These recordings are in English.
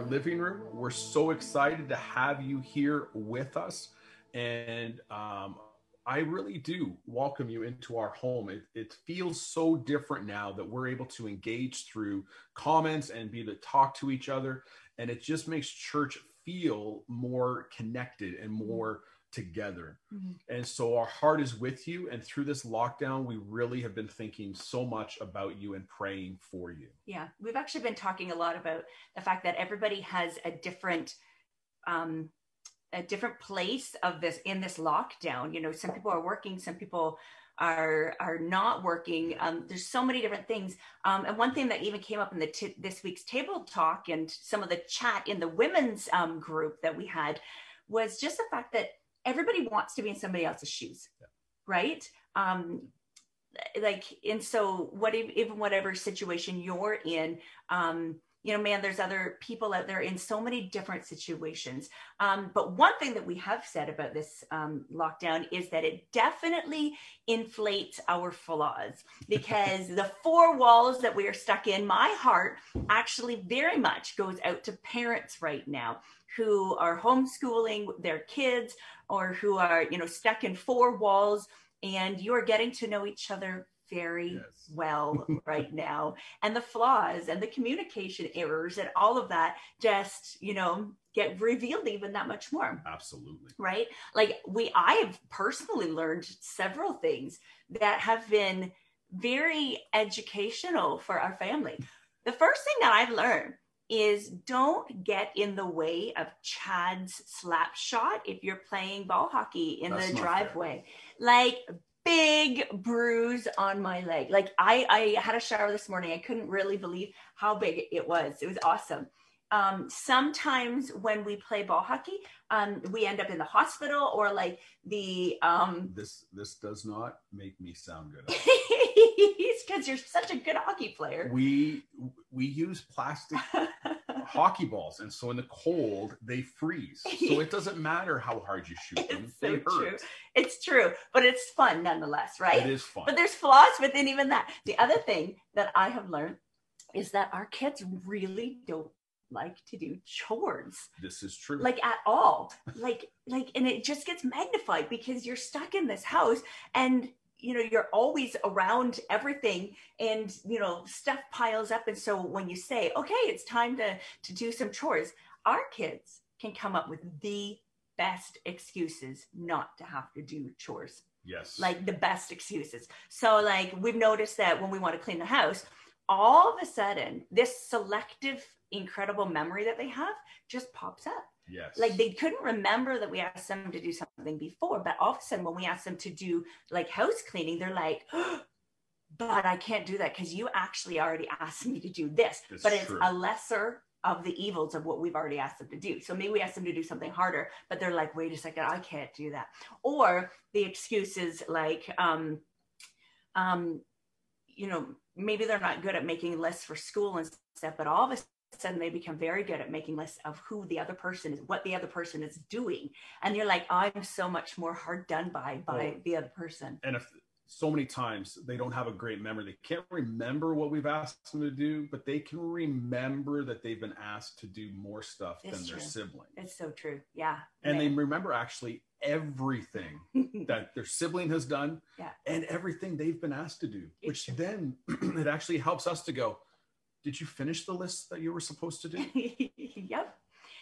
our living room. We're so excited to have you here with us. And um, I really do welcome you into our home. It, it, feels so different now that we're able to engage through comments and be able to talk to each other. And it just makes church feel more connected and more together. Mm-hmm. And so our heart is with you. And through this lockdown, we really have been thinking so much about you and praying for you. Yeah. We've actually been talking a lot about the fact that everybody has a different, um, a different place of this in this lockdown. You know, some people are working, some people are are not working. Um, there's so many different things. Um, and one thing that even came up in the t- this week's table talk and some of the chat in the women's um, group that we had was just the fact that everybody wants to be in somebody else's shoes, yeah. right? Um, like, and so what if, even whatever situation you're in, um, you know, man, there's other people out there in so many different situations. Um, but one thing that we have said about this um, lockdown is that it definitely inflates our flaws because the four walls that we are stuck in, my heart actually very much goes out to parents right now who are homeschooling their kids or who are, you know, stuck in four walls and you are getting to know each other very yes. well right now. And the flaws and the communication errors and all of that just you know get revealed even that much more. Absolutely. Right? Like we i've personally learned several things that have been very educational for our family. The first thing that i've learned is don't get in the way of Chad's slap shot if you're playing ball hockey in That's the driveway. Fair. Like big bruise on my leg. Like I, I had a shower this morning. I couldn't really believe how big it was. It was awesome. Um, sometimes when we play ball hockey, um, we end up in the hospital or like the. Um, this this does not make me sound good. because you're such a good hockey player. We we use plastic hockey balls, and so in the cold they freeze. So it doesn't matter how hard you shoot them; it's they so hurt. True. It's true, but it's fun nonetheless, right? It is fun. But there's flaws within even that. The other thing that I have learned is that our kids really don't like to do chores. This is true. Like at all. like like and it just gets magnified because you're stuck in this house and you know you're always around everything and you know stuff piles up. And so when you say okay it's time to to do some chores our kids can come up with the best excuses not to have to do chores. Yes. Like the best excuses. So like we've noticed that when we want to clean the house all of a sudden this selective incredible memory that they have just pops up Yes. Like they couldn't remember that we asked them to do something before, but all of a sudden when we asked them to do like house cleaning, they're like, oh, but I can't do that because you actually already asked me to do this. But it's true. a lesser of the evils of what we've already asked them to do. So maybe we asked them to do something harder, but they're like, wait a second, I can't do that. Or the excuses like, um, um, you know, maybe they're not good at making lists for school and stuff, but all of a sudden they become very good at making lists of who the other person is, what the other person is doing. And you're like, I'm so much more hard done by by the other person. And if so many times they don't have a great memory, they can't remember what we've asked them to do, but they can remember that they've been asked to do more stuff it's than true. their sibling. It's so true. Yeah. And Man. they remember actually everything that their sibling has done yeah. and everything they've been asked to do, which then it actually helps us to go, did you finish the list that you were supposed to do? yep.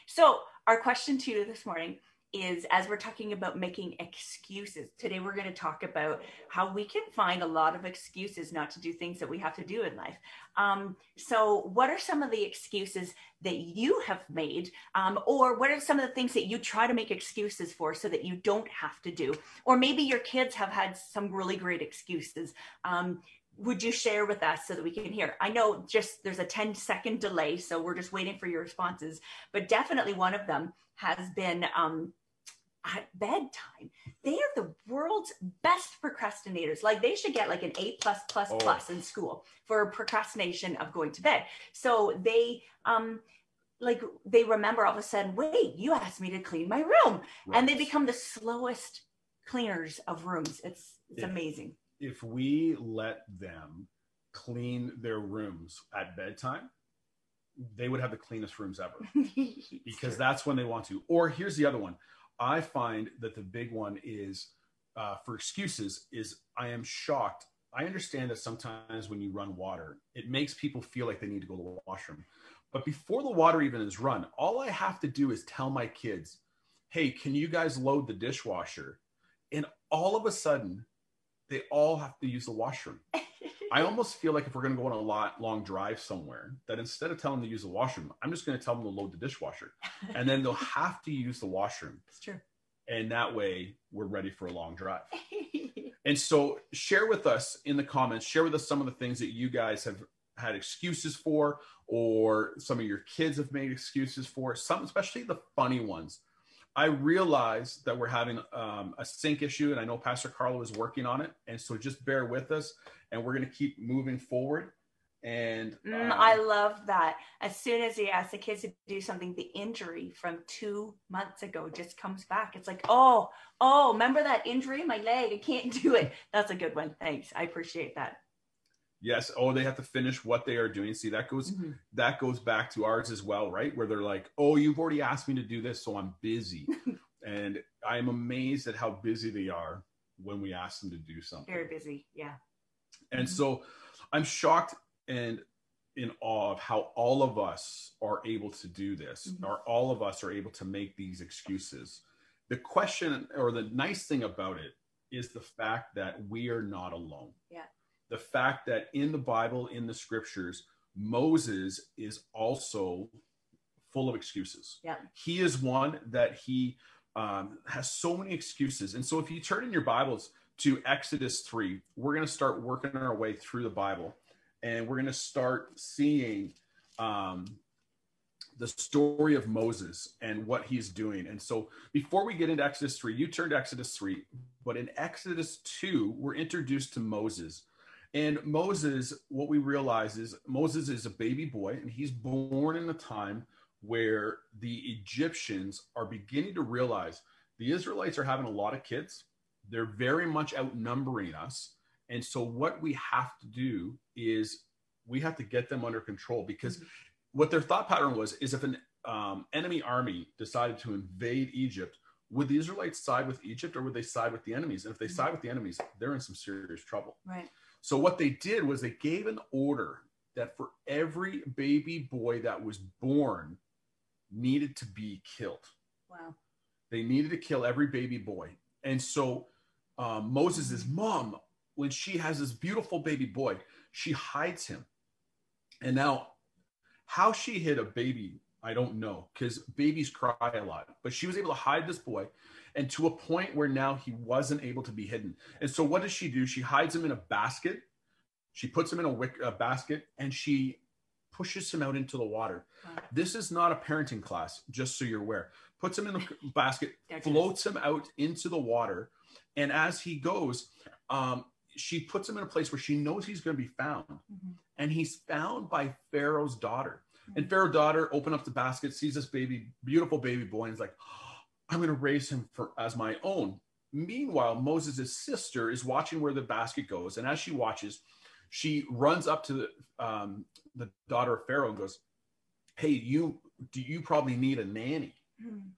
So, our question to you this morning is as we're talking about making excuses, today we're going to talk about how we can find a lot of excuses not to do things that we have to do in life. Um, so, what are some of the excuses that you have made? Um, or what are some of the things that you try to make excuses for so that you don't have to do? Or maybe your kids have had some really great excuses. Um, would you share with us so that we can hear? I know just there's a 10 second delay, so we're just waiting for your responses, but definitely one of them has been um, at bedtime. They are the world's best procrastinators. Like they should get like an A plus plus Oh. in school for procrastination of going to bed. So they um like they remember all of a sudden, wait, you asked me to clean my room. And they become the slowest cleaners of rooms. It's it's Yeah. amazing. If we let them clean their rooms at bedtime, they would have the cleanest rooms ever because that's when they want to. Or here's the other one. I find that the big one is uh, for excuses is I am shocked. I understand that sometimes when you run water, it makes people feel like they need to go to the washroom. But before the water even is run, all I have to do is tell my kids, hey, can you guys load the dishwasher? And all of a sudden, they all have to use the washroom. I almost feel like if we're going to go on a lot long drive somewhere, that instead of telling them to use the washroom, I'm just going to tell them to load the dishwasher, and then they'll have to use the washroom, it's true. and that way we're ready for a long drive. And so, share with us in the comments, share with us some of the things that you guys have had excuses for, or some of your kids have made excuses for. Some, especially the funny ones. I realize that we're having um, a sync issue, and I know Pastor Carlo is working on it. And so, just bear with us, and we're going to keep moving forward. And Mm, um, I love that. As soon as he asks the kids to do something, the injury from two months ago just comes back. It's like, oh, oh, remember that injury in my leg? I can't do it. That's a good one. Thanks. I appreciate that. Yes, oh, they have to finish what they are doing. See, that goes Mhm. that goes back to ours as well, right? Where they're like, "Oh, you've already asked me to do this, so I'm busy," and I'm amazed at how busy they are when we ask them to do something. Very busy. Yeah. And Mhm. so, I'm shocked and in awe of how all of us are able to do this, Mhm. or all of us are able to make these excuses. The question, or the nice thing about it, is the fact that we are not alone. Yeah. The fact that in the Bible, in the scriptures, Moses is also full of excuses. Yeah. He is one that he um, has so many excuses. And so if you turn in your Bibles to Exodus 3, we're going to start working our way through the Bible and we're going to start seeing um, the story of Moses and what he's doing. And so before we get into Exodus 3, you turn to Exodus 3, but in Exodus 2, we're introduced to Moses. And Moses, what we realize is Moses is a baby boy and he's born in a time where the Egyptians are beginning to realize the Israelites are having a lot of kids. They're very much outnumbering us. And so, what we have to do is we have to get them under control because what their thought pattern was is if an um, enemy army decided to invade Egypt, would the Israelites side with Egypt or would they side with the enemies? And if they side with the enemies, they're in some serious trouble. Right. So what they did was they gave an order that for every baby boy that was born needed to be killed. Wow. They needed to kill every baby boy. And so um, Moses' mom, when she has this beautiful baby boy, she hides him. And now, how she hid a baby, I don't know, because babies cry a lot. But she was able to hide this boy, and to a point where now he wasn't able to be hidden. And so, what does she do? She hides him in a basket. She puts him in a, wick, a basket, and she pushes him out into the water. Wow. This is not a parenting class, just so you're aware. Puts him in the basket, There it is. floats him out into the water, and as he goes, um, she puts him in a place where she knows he's going to be found, Mhm. and he's found by Pharaoh's daughter. Mm-hmm. And Pharaoh's daughter open up the basket, sees this baby, beautiful baby boy, and is like, "I'm going to raise him for as my own." Meanwhile, Moses' sister is watching where the basket goes, and as she watches, she runs up to the um, the daughter of Pharaoh and goes, "Hey, you do you probably need a nanny?" Mhm.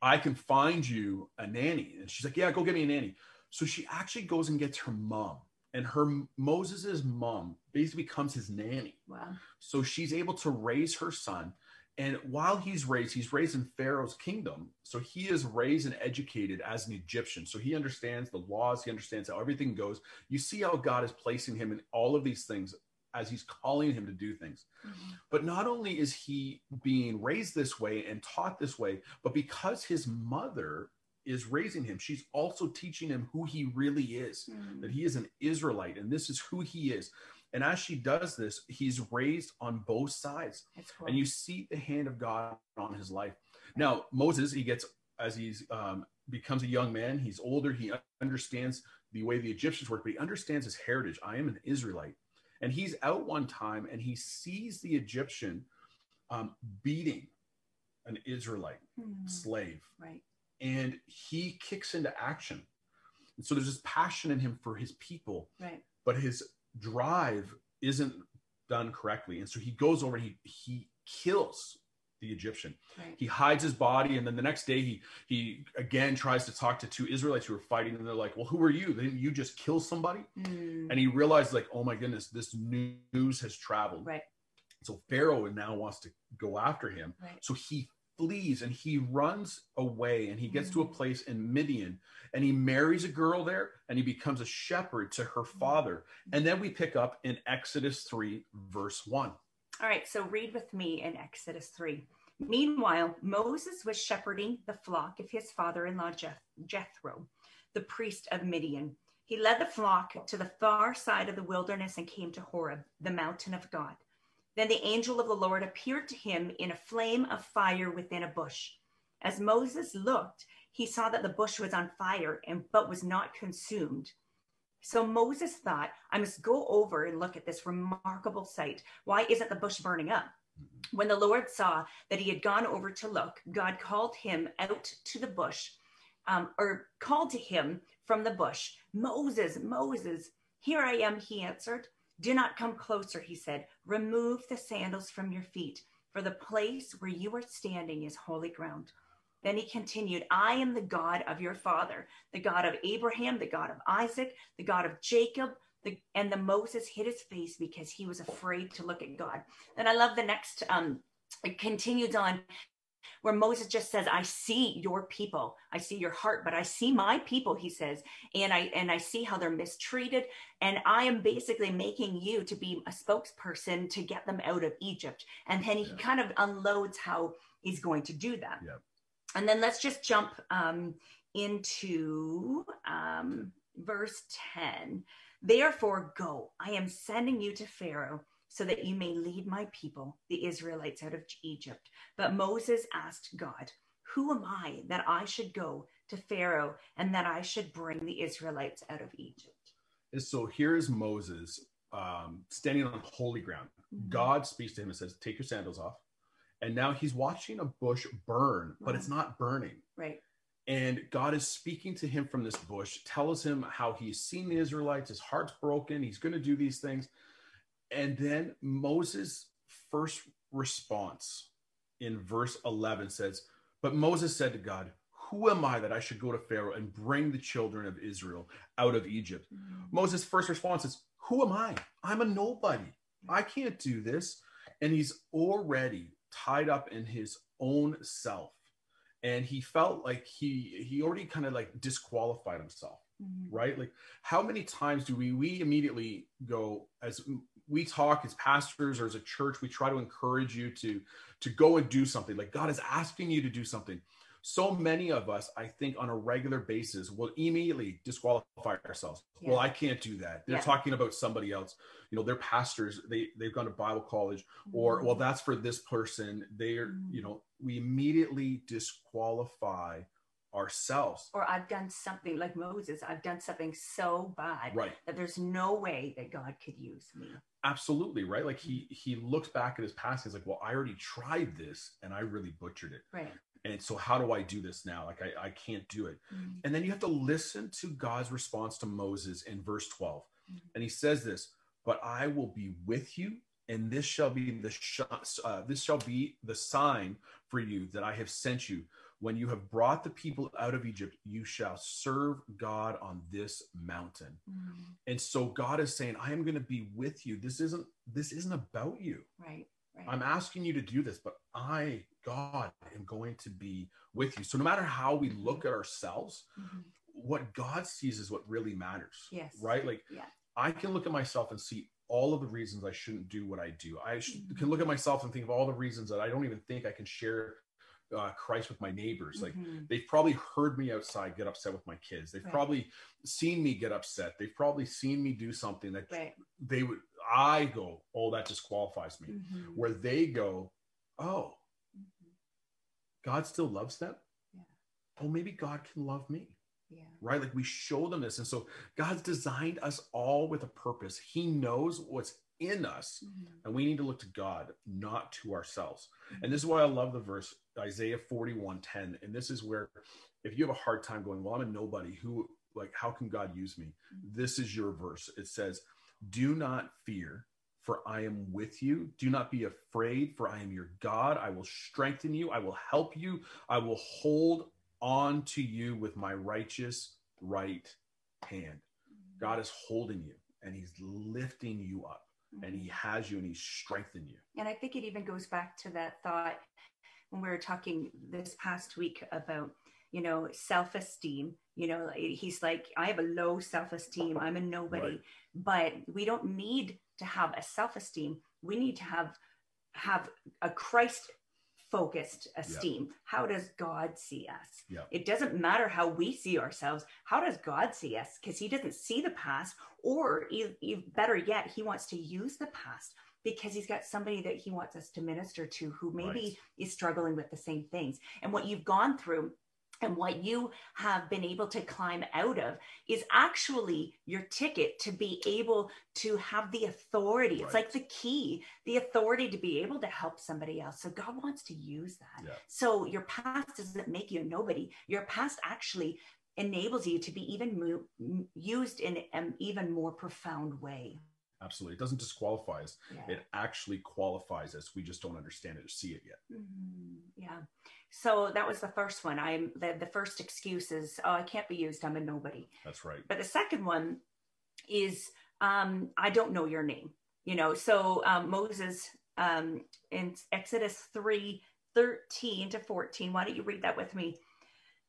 I can find you a nanny. And she's like, Yeah, go get me a nanny. So she actually goes and gets her mom. And her Moses's mom basically becomes his nanny. Wow. So she's able to raise her son. And while he's raised, he's raised in Pharaoh's kingdom. So he is raised and educated as an Egyptian. So he understands the laws, he understands how everything goes. You see how God is placing him in all of these things as he's calling him to do things. Mhm. But not only is he being raised this way and taught this way, but because his mother is raising him, she's also teaching him who he really is, Mm. that he is an Israelite and this is who he is. And as she does this, he's raised on both sides. Cool. And you see the hand of God on his life. Now, Moses, he gets, as he's um, becomes a young man, he's older, he understands the way the Egyptians work, but he understands his heritage. I am an Israelite. And he's out one time and he sees the Egyptian um, beating an Israelite Mm. slave Right. and he kicks into action. And so there's this passion in him for his people, Right. but his drive isn't done correctly. And so he goes over and he he kills the Egyptian. Right. He hides his body, and then the next day he he again tries to talk to two Israelites who are fighting, and they're like, "Well, who are you? Didn't you just kill somebody?" Mm. And he realized, like, "Oh my goodness, this news has traveled." Right. So Pharaoh now wants to go after him. Right. So he flees and he runs away and he gets to a Mm. place in Midian and he marries a girl there and he becomes a shepherd to her father. And then we pick up in Exodus 3, verse 1. All right, so read with me in Exodus 3. Meanwhile, Moses was shepherding the flock of his father in law Jethro, the priest of Midian. He led the flock to the far side of the wilderness and came to Horeb, the mountain of God. Then the angel of the Lord appeared to him in a flame of fire within a bush. As Moses looked, he saw that the bush was on fire and but was not consumed. So Moses thought, I must go over and look at this remarkable sight. Why isn't the bush burning up? When the Lord saw that he had gone over to look, God called him out to the bush, um, or called to him from the bush, Moses, Moses. Here I am, he answered. Do not come closer, he said. Remove the sandals from your feet, for the place where you are standing is holy ground. Then he continued, I am the God of your father, the God of Abraham, the God of Isaac, the God of Jacob. The, and the Moses hid his face because he was afraid to look at God. And I love the next, um, it continues on where Moses just says, I see your people. I see your heart, but I see my people, he says, and I and I see how they're mistreated. And I am basically making you to be a spokesperson to get them out of Egypt. And then he Yeah. kind of unloads how he's going to do that. Yeah. And then let's just jump um, into um, verse 10. Therefore, go. I am sending you to Pharaoh so that you may lead my people, the Israelites, out of Egypt. But Moses asked God, Who am I that I should go to Pharaoh and that I should bring the Israelites out of Egypt? So here is Moses um, standing on holy ground. Mhm. God speaks to him and says, Take your sandals off. And now he's watching a bush burn, but it's not burning. Right. And God is speaking to him from this bush, tells him how he's seen the Israelites, his heart's broken, he's going to do these things. And then Moses' first response in verse 11 says, But Moses said to God, Who am I that I should go to Pharaoh and bring the children of Israel out of Egypt? Moses' first response is, Who am I? I'm a nobody. I can't do this. And he's already tied up in his own self. And he felt like he he already kind of like disqualified himself, Mhm. right? Like how many times do we we immediately go as we talk as pastors or as a church, we try to encourage you to to go and do something. Like God is asking you to do something so many of us, I think, on a regular basis, will immediately disqualify ourselves. Yeah. Well, I can't do that. They're Yeah. talking about somebody else. You know, they're pastors. They they've gone to Bible college, or Mhm. well, that's for this person. They're Mhm. you know, we immediately disqualify ourselves. or I've done something like Moses, I've done something so bad Right. that there's no way that God could use me. Absolutely. Right. Like he he looks back at his past. He's like, well, I already tried this and I really butchered it. Right. And so how do I do this now? Like I, I can't do it. Mhm. And then you have to listen to God's response to Moses in verse 12. Mhm. And he says this, but I will be with you and this shall be the sh- uh, this shall be the sign for you that I have sent you. When you have brought the people out of Egypt, you shall serve God on this mountain. Mhm. And so God is saying, I am going to be with you. This isn't this isn't about you. Right. Right. I'm asking you to do this, but I, God, am going to be with you. So no matter how we look at ourselves, Mhm. what God sees is what really matters. Yes. Right? Like Yeah. I can look at myself and see all of the reasons I shouldn't do what I do. I sh- Mhm. can look at myself and think of all the reasons that I don't even think I can share uh, Christ with my neighbors. Like Mhm. they've probably heard me outside get upset with my kids. They've Right. probably seen me get upset. They've probably seen me do something that Right. they would. I go, oh, that disqualifies me. Mhm. Where they go, oh, Mhm. God still loves them. Yeah. Oh, maybe God can love me. Yeah. right? Like we show them this. And so God's designed us all with a purpose. He knows what's in us, Mhm. and we need to look to God, not to ourselves. And mm-hmm. this is why I love the verse Isaiah 41 10. And this is where, if you have a hard time going, Well, I'm a nobody, who, like, how can God use me? Mm-hmm. This is your verse. It says, Do not fear. For I am with you. Do not be afraid, for I am your God. I will strengthen you. I will help you. I will hold on to you with my righteous right hand. Mm-hmm. God is holding you and he's lifting you up and he has you and he's strengthening you. And I think it even goes back to that thought when we were talking this past week about, you know, self esteem. You know, he's like, I have a low self esteem. I'm a nobody. Right. But we don't need to have a self esteem. We need to have have a Christ focused esteem. How does God see us? Yeah. It doesn't matter how we see ourselves. How does God see us? Because He doesn't see the past, or e- e- better yet, He wants to use the past because He's got somebody that He wants us to minister to who maybe is struggling with the same things. And what you've gone through and what you have been able to climb out of is actually your ticket to be able to have the authority. It's like the key, the authority to be able to help somebody else. So God wants to use that. Yeah. So your past doesn't make you a nobody. Your past actually enables you to be even mo- used in an even more profound way. Absolutely. It doesn't disqualify us, Yeah. it actually qualifies us. We just don't understand it or see it yet. Mhm. Yeah. So that was the first one. I'm the, the first excuse is, oh, I can't be used. I'm a nobody. That's right. But the second one is, um, I don't know your name. You know, so um, Moses um, in Exodus 3 13 to 14, why don't you read that with me?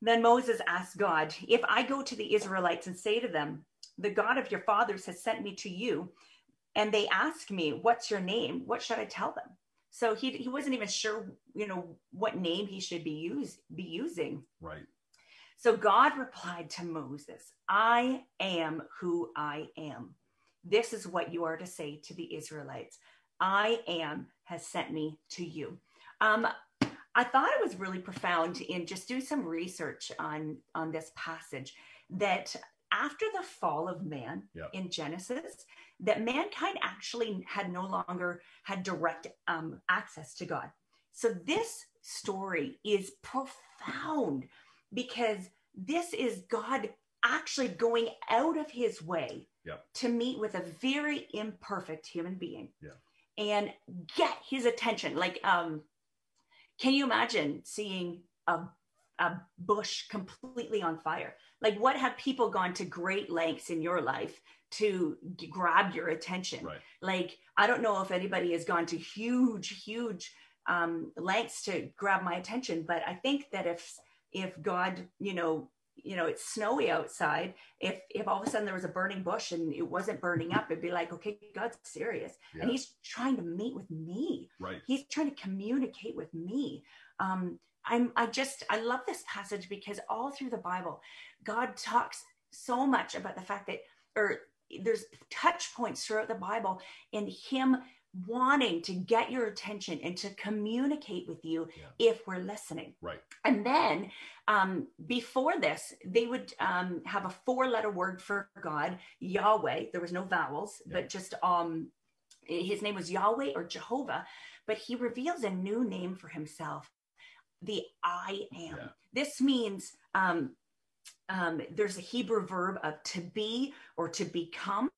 Then Moses asked God, If I go to the Israelites and say to them, The God of your fathers has sent me to you, and they ask me, What's your name? What should I tell them? So he, he wasn't even sure, you know, what name he should be use, be using. Right. So God replied to Moses, I am who I am. This is what you are to say to the Israelites I am has sent me to you. Um, I thought it was really profound in just doing some research on, on this passage that after the fall of man Yep. in Genesis, that mankind actually had no longer had direct um, access to God. So this story is profound because this is God actually going out of his way Yep. to meet with a very imperfect human being Yeah. and get his attention. Like, um, can you imagine seeing a, a bush completely on fire? Like, what have people gone to great lengths in your life to g- grab your attention? Right. Like, I don't know if anybody has gone to huge, huge um, lengths to grab my attention, but I think that if if God, you know, you know, it's snowy outside. If if all of a sudden there was a burning bush and it wasn't burning up, it'd be like, okay, God's serious, Yeah. and He's trying to meet with me. Right. He's trying to communicate with me. Um, I'm I just I love this passage because all through the Bible, God talks so much about the fact that or there's touch points throughout the Bible in Him wanting to get your attention and to communicate with you Yeah. if we're listening. Right. And then um, before this, they would um, have a four letter word for God, Yahweh. There was no vowels, Yeah. but just um, his name was Yahweh or Jehovah. But he reveals a new name for himself, the I am. Yeah. This means um, um, there's a Hebrew verb of to be or to become.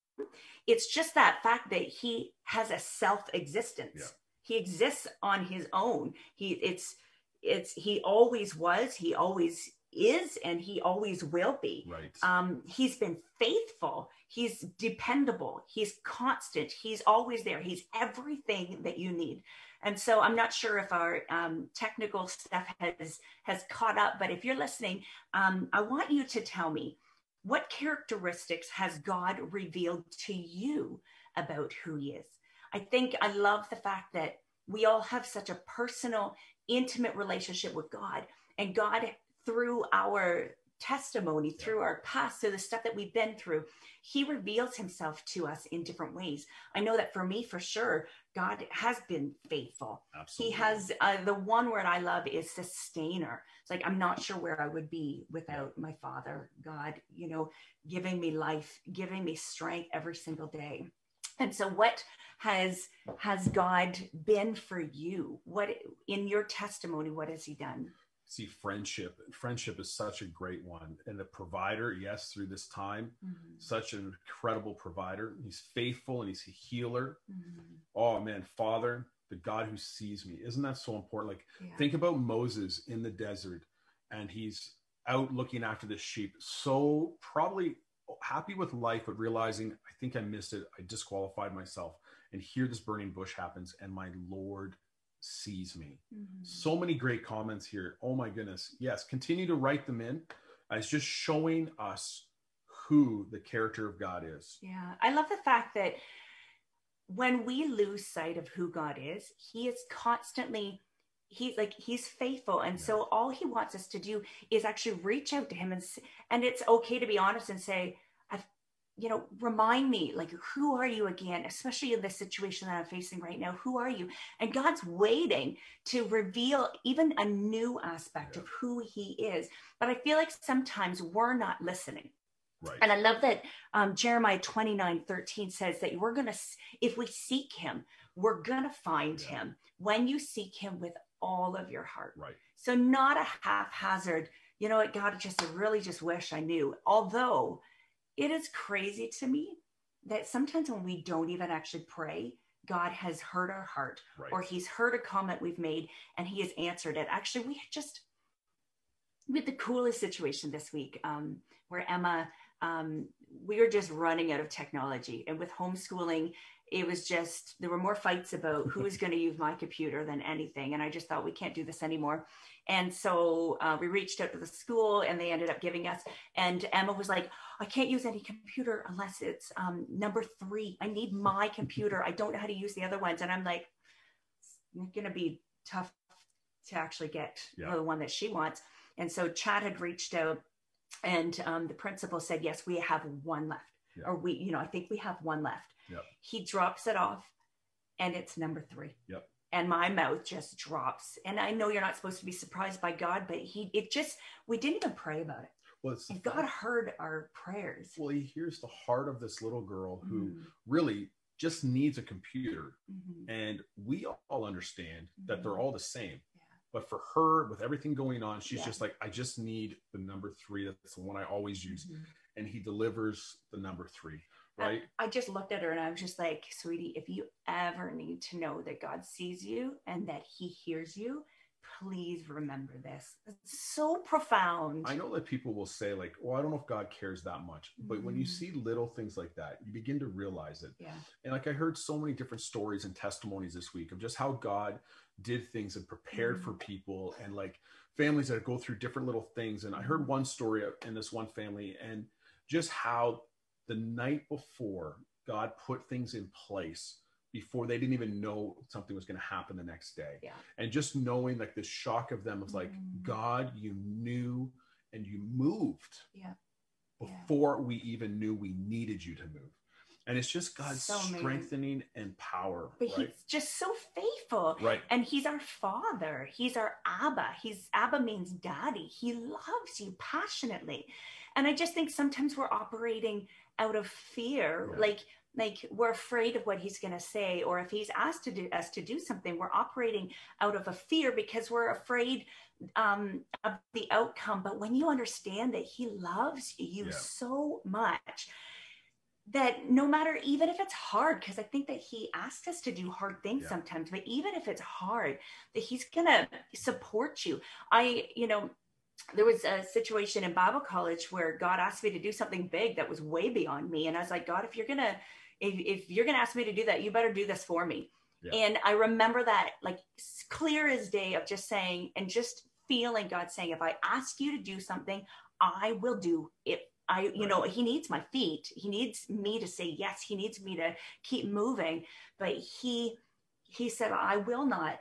It's just that fact that he has a self existence. Yeah. He exists on his own. He it's it's he always was, he always is, and he always will be. Right. Um, he's been faithful. He's dependable. He's constant. He's always there. He's everything that you need. And so I'm not sure if our um, technical stuff has has caught up, but if you're listening, um, I want you to tell me what characteristics has God revealed to you about who He is. I think I love the fact that we all have such a personal, intimate relationship with God. And God, through our testimony, through our past, through the stuff that we've been through, He reveals Himself to us in different ways. I know that for me, for sure, God has been faithful. Absolutely. He has uh, the one word I love is sustainer. It's like I'm not sure where I would be without my Father, God, you know, giving me life, giving me strength every single day. And so, what has has God been for you? What in your testimony? What has He done? See friendship friendship is such a great one. And the provider yes through this time mm-hmm. such an incredible provider. He's faithful and he's a healer. Mm-hmm. oh man father the god who sees me. Isn't that so important? Like yeah. think about moses in the desert and he's out looking after the sheep. So probably happy with life but realizing i think i missed it. I disqualified myself. And here this burning bush happens and my lord sees me. Mm-hmm. So many great comments here. Oh my goodness. Yes, continue to write them in. It's just showing us who the character of God is. Yeah. I love the fact that when we lose sight of who God is, he is constantly he's like he's faithful and yeah. so all he wants us to do is actually reach out to him and and it's okay to be honest and say you know, remind me, like, who are you again, especially in the situation that I'm facing right now? Who are you? And God's waiting to reveal even a new aspect yeah. of who He is. But I feel like sometimes we're not listening. Right. And I love that um, Jeremiah 29 13 says that we're going to, if we seek Him, we're going to find yeah. Him when you seek Him with all of your heart. Right. So, not a haphazard, you know what, God, just I really just wish I knew. Although, it is crazy to me that sometimes when we don't even actually pray, God has heard our heart right. or he's heard a comment we've made and he has answered it. Actually, we just, we had the coolest situation this week um, where Emma, um, we were just running out of technology. And with homeschooling, it was just, there were more fights about who was going to use my computer than anything. And I just thought, we can't do this anymore. And so uh, we reached out to the school and they ended up giving us. And Emma was like, I can't use any computer unless it's um, number three. I need my computer. I don't know how to use the other ones. And I'm like, it's going to be tough to actually get yeah. the one that she wants. And so Chad had reached out and um, the principal said, yes, we have one left. Yeah. Or we, you know, I think we have one left. Yep. He drops it off and it's number three. Yep and my mouth just drops. And I know you're not supposed to be surprised by God, but he it just we didn't even pray about it. Well, and God heard our prayers. Well, he hears the heart of this little girl who mm-hmm. really just needs a computer. Mm-hmm. And we all understand mm-hmm. that they're mm-hmm. all the same. Yeah. But for her, with everything going on, she's yeah. just like, I just need the number three. That's the one I always use. Mm-hmm. And he delivers the number three right? I, I just looked at her and I was just like, sweetie, if you ever need to know that God sees you and that he hears you, please remember this. It's so profound. I know that people will say, like, well, I don't know if God cares that much. But mm-hmm. when you mm-hmm. see little things like that, you begin to realize it. Yeah. And like I heard so many different stories and testimonies this week of just how God did things and prepared mm-hmm. for people and like families that go through different little things. And I heard one story in this one family and just how the night before God put things in place before they didn't even know something was going to happen the next day. Yeah. And just knowing like the shock of them was like, mm. God, you knew and you moved yeah. before yeah. we even knew we needed you to move. And it's just God's so strengthening and power. But right? he's just so faithful. Right. And he's our father. He's our Abba. He's Abba means daddy. He loves you passionately. And I just think sometimes we're operating out of fear yeah. like like we're afraid of what he's going to say or if he's asked to do us to do something we're operating out of a fear because we're afraid um, of the outcome but when you understand that he loves you yeah. so much that no matter even if it's hard because i think that he asks us to do hard things yeah. sometimes but even if it's hard that he's gonna support you i you know there was a situation in Bible college where God asked me to do something big that was way beyond me. And I was like, God, if you're going to, if, if you're going to ask me to do that, you better do this for me. Yeah. And I remember that like clear as day of just saying and just feeling God saying, if I ask you to do something, I will do it. I, you right. know, he needs my feet. He needs me to say yes. He needs me to keep moving. But he, he said, I will not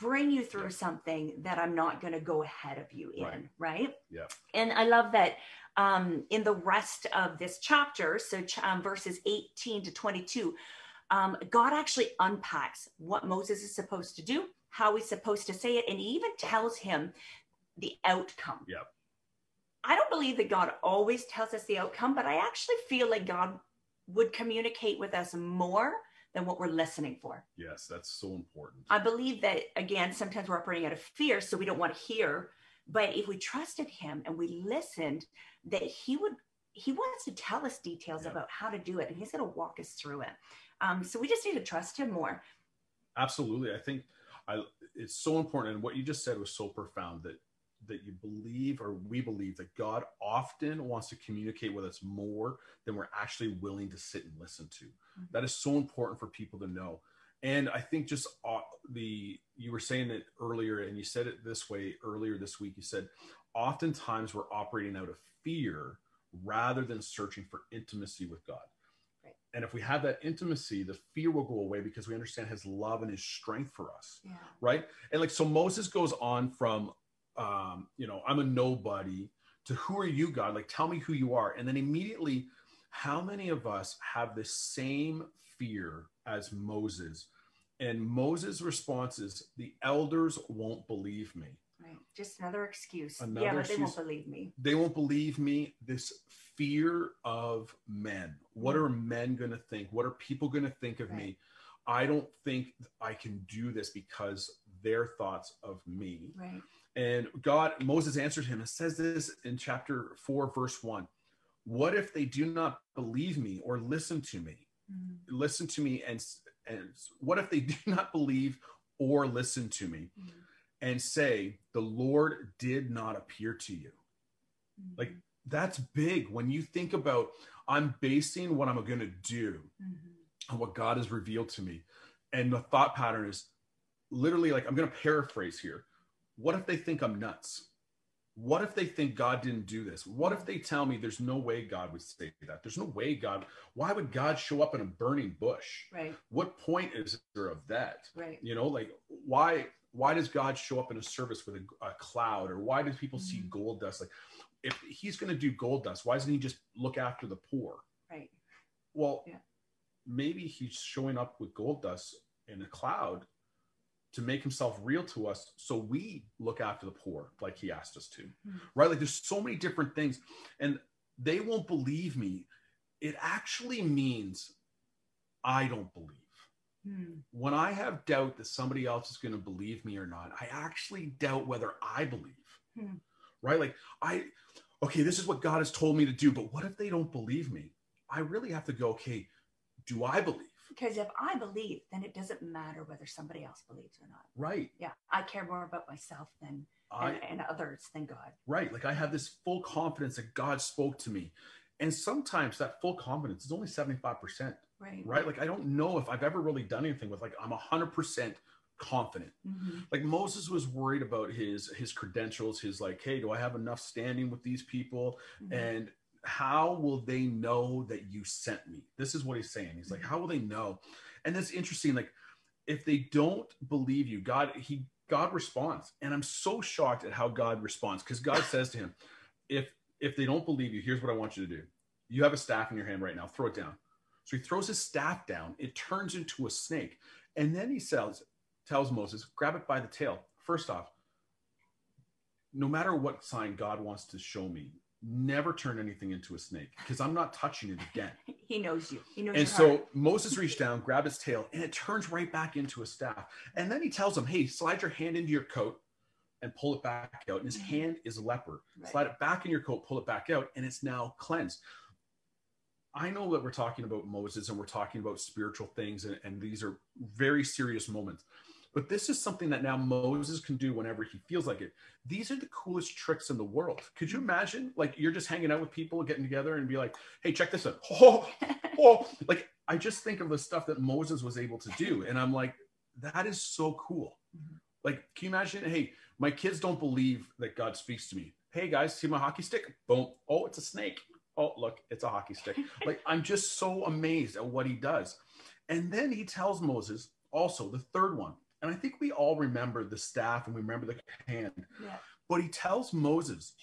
bring you through something that I'm not going to go ahead of you in, Right. right? Yeah. And I love that um, in the rest of this chapter, so ch- um, verses 18 to 22, um, God actually unpacks what Moses is supposed to do, how he's supposed to say it, and he even tells him the outcome. Yeah. I don't believe that God always tells us the outcome, but I actually feel like God would communicate with us more than what we're listening for. Yes, that's so important. I believe that again, sometimes we're operating out of fear, so we don't want to hear. But if we trusted him and we listened, that he would he wants to tell us details Yeah. about how to do it, and he's going to walk us through it. Um, so we just need to trust him more. Absolutely. I think I, it's so important. And what you just said was so profound that that you believe or we believe that God often wants to communicate with us more than we're actually willing to sit and listen to. Mhm. That is so important for people to know. And I think just uh, the you were saying it earlier, and you said it this way earlier this week. You said oftentimes we're operating out of fear rather than searching for intimacy with God. Right. And if we have that intimacy, the fear will go away because we understand His love and His strength for us Yeah. right? And like so Moses goes on from um, you know, I'm a nobody to who are you, God? Like tell me who you are. And then immediately, how many of us have the same fear as Moses? And Moses' response is, the elders won't believe me. Right. Just another excuse. Another yeah, but they won't believe me. They won't believe me. This fear of men. What are men going to think? What are people going to think of me? I don't think I can do this because their thoughts of me. Right. And God, Moses answered him and says this in chapter 4, verse 1. What if they do not believe me or listen to me? Mhm. Listen to me and and what if they do not believe or listen to me Mhm. and say the Lord did not appear to you? Like, That's big when you think about I'm basing what I'm going to do Mhm. on what God has revealed to me. And the thought pattern is literally like, I'm going to paraphrase here. What if they think I'm nuts? What if they think God didn't do this? What if they tell me there's no way God would say that? There's no way God, why would God show up in a burning bush? Right. What point is there of that? Right. You know, like why why does God show up in a service with a, a cloud or why do people see Mhm. gold dust? Like if he's going to do gold dust, why doesn't he just look after the poor? Right. Well, Yeah. maybe he's showing up with gold dust in a cloud to make himself real to us so we look after the poor like he asked us to. Mhm. Right? Like there's so many different things and they won't believe me. It actually means I don't believe. Hmm. When I have doubt that somebody else is going to believe me or not, I actually doubt whether I believe. Hmm. Right? Like I okay, this is what God has told me to do, but what if they don't believe me? I really have to go, okay, do I believe? Because if I believe, then it doesn't matter whether somebody else believes or not. Right. Yeah. I care more about myself than I and, and others than God. right. Like I have this full confidence that God spoke to me. And sometimes that full confidence is only 75%, Right. right? Like I don't know if I've ever really done anything with like I'm 100% confident. Mhm. Like Moses was worried about his his credentials, his like, hey, do I have enough standing with these people? Mhm. And how will they know that you sent me? This is what he's saying. He's like, Mhm. how will they know? And that's interesting. Like, if they don't believe you, God, he God responds. And I'm so shocked at how God responds because God says to him, if if they don't believe you, here's what I want you to do. You have a staff in your hand right now, throw it down. So he throws his staff down, it turns into a snake. And then he says, tells Moses, grab it by the tail. First off, no matter what sign God wants to show me, never turn anything into a snake because I'm not touching it again. He knows you. He knows And so heart. Moses reached down, grabbed his tail, and it turns right back into a staff. And then he tells him, Hey, slide your hand into your coat and pull it back out. And his Mhm. hand is leper. Right. Slide it back in your coat, pull it back out, and it's now cleansed. I know that we're talking about Moses and we're talking about spiritual things, and, and these are very serious moments. But this is something that now Moses can do whenever he feels like it. These are the coolest tricks in the world. Could you imagine, like, you're just hanging out with people, getting together, and be like, "Hey, check this out!" Oh, oh, like I just think of the stuff that Moses was able to do, and I'm like, that is so cool. Mhm. Like, can you imagine? Hey, my kids don't believe that God speaks to me. Hey guys, see my hockey stick? Boom. Oh, it's a snake. Oh, look, it's a hockey stick. like, I'm just so amazed at what he does. And then he tells Moses also the third one. And I think we all remember the staff and we remember the hand. Yeah. But he tells Moses,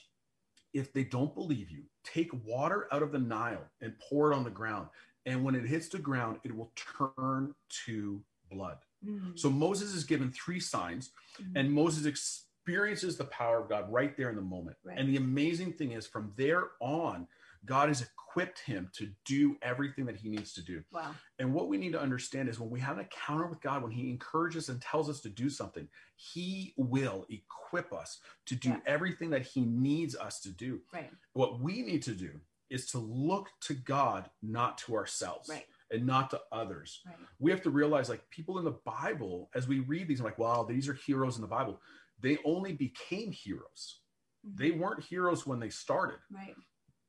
if they don't believe you, take water out of the Nile and pour it on the ground. And when it hits the ground, it will turn to blood. Mhm. So Moses is given three signs, Mhm. and Moses experiences the power of God right there in the moment. Right. And the amazing thing is, from there on, God has equipped him to do everything that he needs to do. wow. And what we need to understand is when we have an encounter with God, when He encourages and tells us to do something, He will equip us to do Yeah. everything that He needs us to do. Right. What we need to do is to look to God, not to ourselves Right. and not to others. Right. We have to realize, like, people in the Bible, as we read these, I'm like, wow, these are heroes in the Bible. They only became heroes. Mhm. They weren't heroes when they started. Right.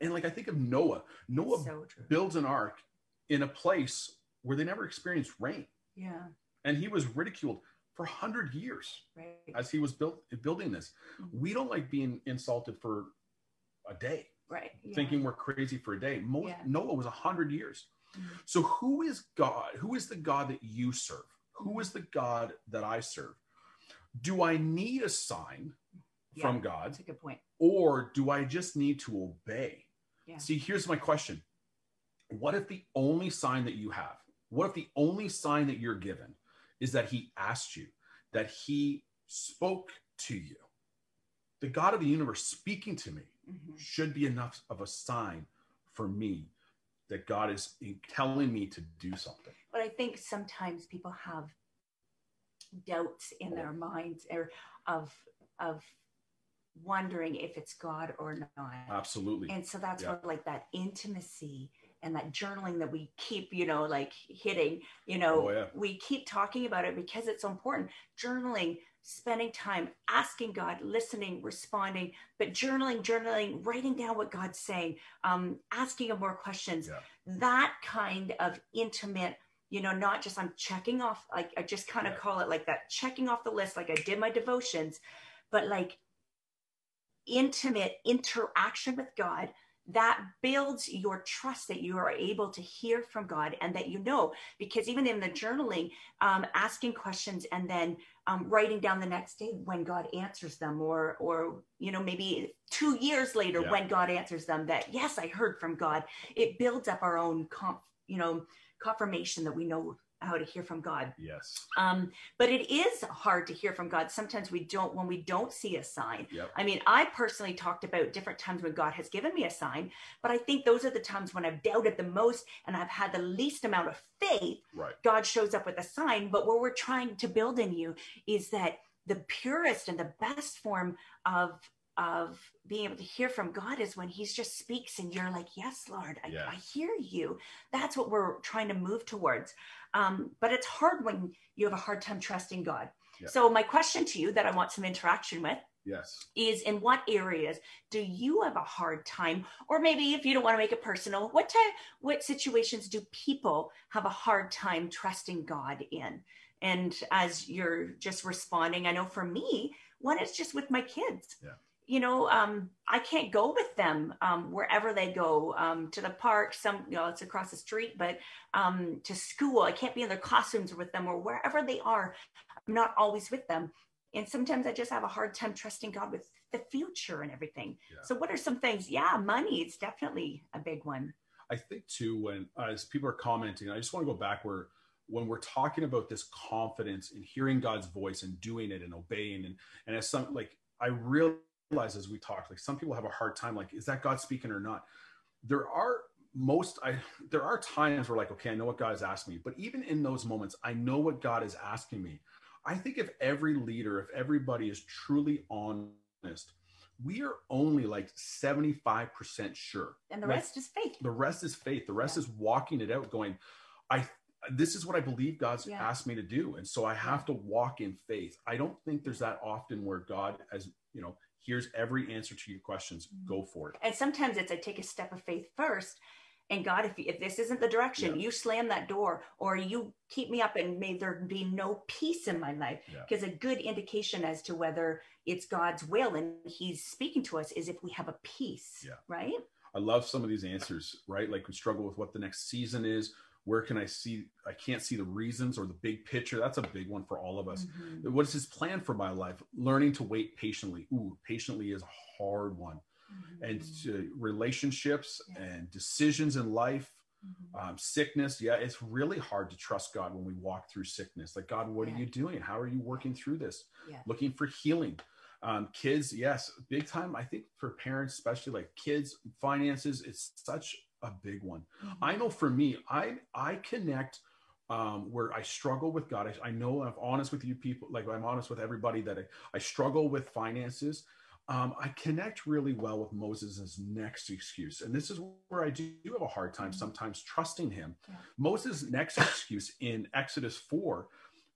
And like, I think of Noah. Noah So builds an ark in a place where they never experienced rain Yeah. and he was ridiculed for 100 years Right. as he was built, building this Mhm. we don't like being insulted for a day Right. Yeah. thinking we're crazy for a day Mo- Yeah. noah was 100 years Mhm. so who is god who is the god that you serve Mm-hmm. who is the god that i serve do i need a sign Yeah. from god That's a good point. or do I just need to obey? Yeah. See, here's my question. What if the only sign that you have, what if the only sign that you're given is that he asked you, that he spoke to you? The God of the universe speaking to me Mhm. should be enough of a sign for me that God is telling me to do something. But I think sometimes people have doubts in their minds or of of wondering if it's God or not. Absolutely. And so that's Yeah. where like that intimacy and that journaling that we keep, you know, like hitting, you know, Oh, yeah. we keep talking about it because it's so important. Journaling, spending time, asking God, listening, responding, but journaling, journaling, writing down what God's saying, um, asking him more questions. Yeah. That kind of intimate, you know, not just I'm checking off, like I just kind of Yeah. call it like that, checking off the list, like I did my devotions, but like intimate interaction with God that builds your trust that you are able to hear from God and that you know. Because even in the journaling, um, asking questions and then um, writing down the next day when God answers them, or or you know maybe two years later Yeah. when God answers them, that yes, I heard from God. It builds up our own, conf, you know, confirmation that we know how to hear from God. Yes. Um, but it is hard to hear from God. Sometimes we don't when we don't see a sign. Yep. I mean, I personally talked about different times when God has given me a sign, but I think those are the times when I've doubted the most and I've had the least amount of faith. Right. God shows up with a sign. But what we're trying to build in you is that the purest and the best form of of being able to hear from God is when He just speaks and you're like, Yes, Lord, I, Yeah. I hear you. That's what we're trying to move towards. Um, but it's hard when you have a hard time trusting God. So, my question to you that I want some interaction with Yes. is in what areas do you have a hard time or maybe if you don't want to make it personal what what situations do people have a hard time trusting god in and as you're just responding i know for me one is just with my kids Yeah. You know um, i can't go with them um, wherever they go um, to the park some you know it's across the street but um, to school i can't be in their classrooms with them or wherever they are i'm not always with them and sometimes I just have a hard time trusting God with the future and everything. Yeah. So, what are some things? Yeah, money. It's definitely a big one. I think too, when as people are commenting, I just want to go back where when we're talking about this confidence in hearing God's voice and doing it and obeying, and and as some like I realize as we talk, like some people have a hard time, like, is that God speaking or not? There are most I there are times where like, okay, I know what God has asked me, but even in those moments, I know what God is asking me. I think if every leader, if everybody is truly honest, we are only like 75% sure And the Like, rest is faith. the rest is faith the rest Yeah. is walking it out going i this is what i believe god's Yeah. asked me to do and so i have to walk in faith i don't think there's that often where god as you know here's every answer to your questions Mhm. go for it And sometimes it's I take a step of faith first. And God, if, if this isn't the direction, Yeah. you slam that door or you keep me up and may there be no peace in my life. Yeah. Because a good indication as to whether it's God's will and He's speaking to us is if we have a peace, Yeah. right? i love some of these answers right like we struggle with what the next season is where can i see i can't see the reasons or the big picture that's a big one for all of us Mhm. what is his plan for my life learning to wait patiently ooh patiently is a hard one and Mhm. to relationships Yeah. and decisions in life Mhm. um, sickness yeah it's really hard to trust god when we walk through sickness like god what Yeah. are you doing how are you working through this Yeah. looking for healing um, kids yes big time i think for parents especially like kids finances it's such a big one i know for me i i connect um, where I struggle with God. I, I know I'm honest with you people, like I'm honest with everybody that I, I struggle with finances. Um, I connect really well with Moses' next excuse. And this is where I do have a hard time sometimes trusting him. Yeah. Moses' next excuse in Exodus 4,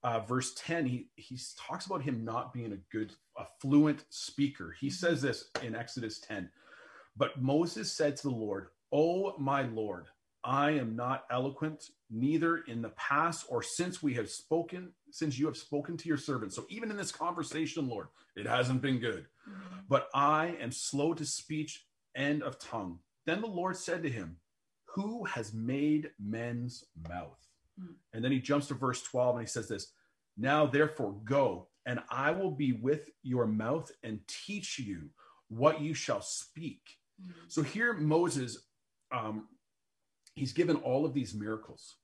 uh, verse 10, he, he talks about him not being a good, a fluent speaker. He Mhm. says this in Exodus 10. But Moses said to the Lord, Oh, my Lord, I am not eloquent, neither in the past or since we have spoken, since you have spoken to your servant. So even in this conversation, Lord, it hasn't been good. Mhm. But I am slow to speech and of tongue. Then the Lord said to him, Who has made men's mouth? Hmm. And then he jumps to verse 12 and he says this Now therefore go, and I will be with your mouth and teach you what you shall speak. Mhm. So here Moses, um, he's given all of these miracles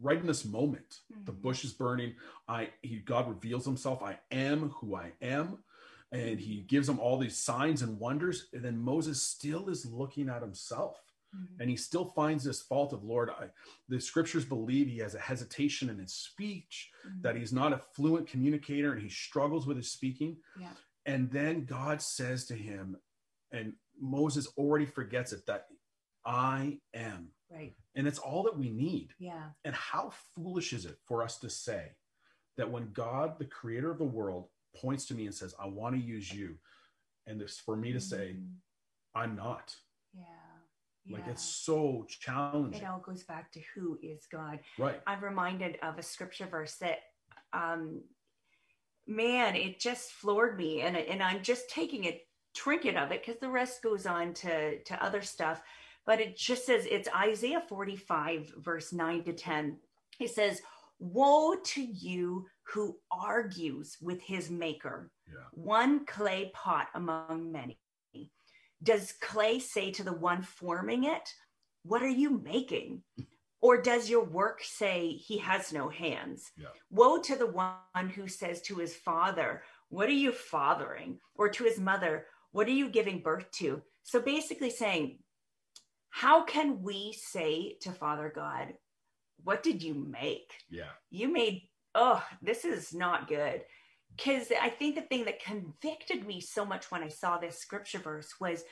right in this moment. The Mhm. bush is burning. I he God reveals himself. I am who I am. And he gives him all these signs and wonders. And then Moses still is looking at himself. Mhm. And he still finds this fault of Lord. I, the scriptures believe he has a hesitation in his speech, that he's not a fluent communicator and he struggles with his speaking. Yeah. And then God says to him, and Moses already forgets it, that I am. Right. And it's all that we need. Yeah. And how foolish is it for us to say that when God, the creator of the world, points to me and says, I want to use you, and this for me to say, Mhm. I'm not. Yeah. Like Yeah. it's so challenging. it all goes back to who is God. right. I'm reminded of a scripture verse that, um, man, it just floored me, and and I'm just taking a trinket of it because the rest goes on to to other stuff. But it just says it's Isaiah 45 verse 9 to 10. It says, "Woe to you who argues with his maker, Yeah. one clay pot among many." Does clay say to the one forming it, What are you making? Or does your work say he has no hands? Yeah. Woe to the one who says to his father, What are you fathering? Or to his mother, What are you giving birth to? So basically saying, How can we say to Father God, What did you make? Yeah. you made oh this is not good because i think the thing that convicted me so much when i saw this scripture verse was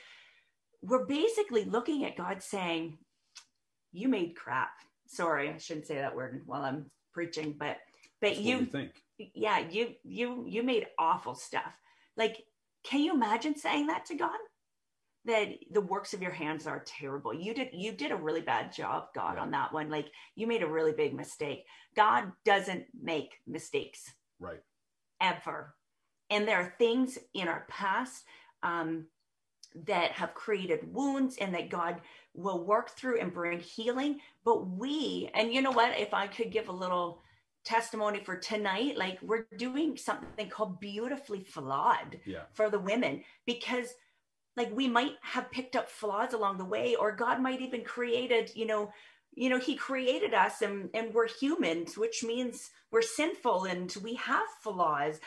we're basically looking at god saying you made crap sorry i shouldn't say that word while i'm preaching but but you think. yeah you you you made awful stuff like can you imagine saying that to god that the works of your hands are terrible. You did you did a really bad job god Yeah. on that one. Like you made a really big mistake. God doesn't make mistakes. Right. ever. And there are things in our past um, that have created wounds and that god will work through and bring healing. But we and you know what? If i could give a little testimony for tonight like we're doing something called beautifully flawed Yeah. for the women because like we might have picked up flaws along the way or god might even created you know you know he created us and and we're humans which means we're sinful and we have flaws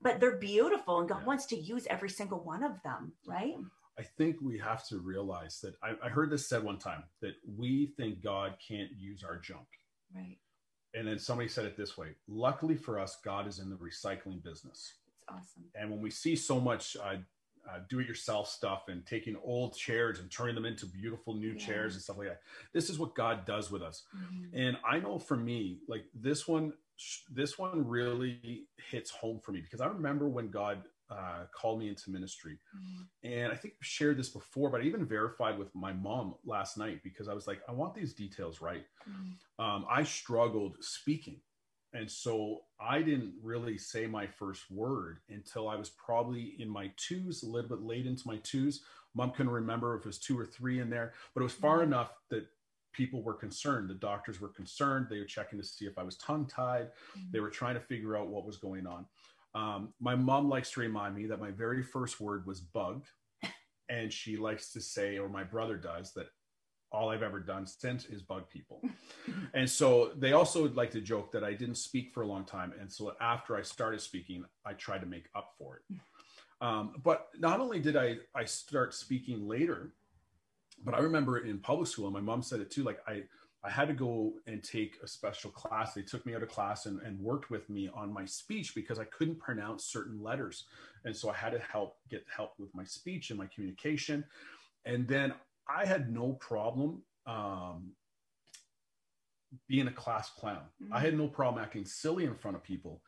but they're beautiful and god Yeah. wants to use every single one of them right I think we have to realize that I, I heard this said one time that we think God can't use our junk. right And then somebody said it this way Luckily for us, God is in the recycling business. it's awesome And when we see so much uh, uh, do it yourself stuff and taking old chairs and turning them into beautiful new Yeah. chairs and stuff like that, this is what God does with us. Mhm. And I know for me, like this one, this one really hits home for me because I remember when God uh, called me into ministry. Mhm. And I think I've shared this before, but I even verified with my mom last night because I was like, I want these details right. Mhm. Um, I struggled speaking. And so I didn't really say my first word until I was probably in my twos, a little bit late into my twos. Mom couldn't remember if it was two or three in there, but it was far Mhm. enough that people were concerned. The doctors were concerned. They were checking to see if I was tongue tied. Mm-hmm. They were trying to figure out what was going on. Um, my mom likes to remind me that my very first word was bug. and she likes to say, or my brother does, that all I've ever done since is bug people. and so they also would like to joke that I didn't speak for a long time. And so after I started speaking, I tried to make up for it. Um, but not only did I, I start speaking later, but I remember in public school, and my mom said it too, like I, I had to go and take a special class. They took me out of class and, and worked with me on my speech because I couldn't pronounce certain letters. And so I had to help get help with my speech and my communication. And then I had no problem um, being a class clown. Mm-hmm. I had no problem acting silly in front of people,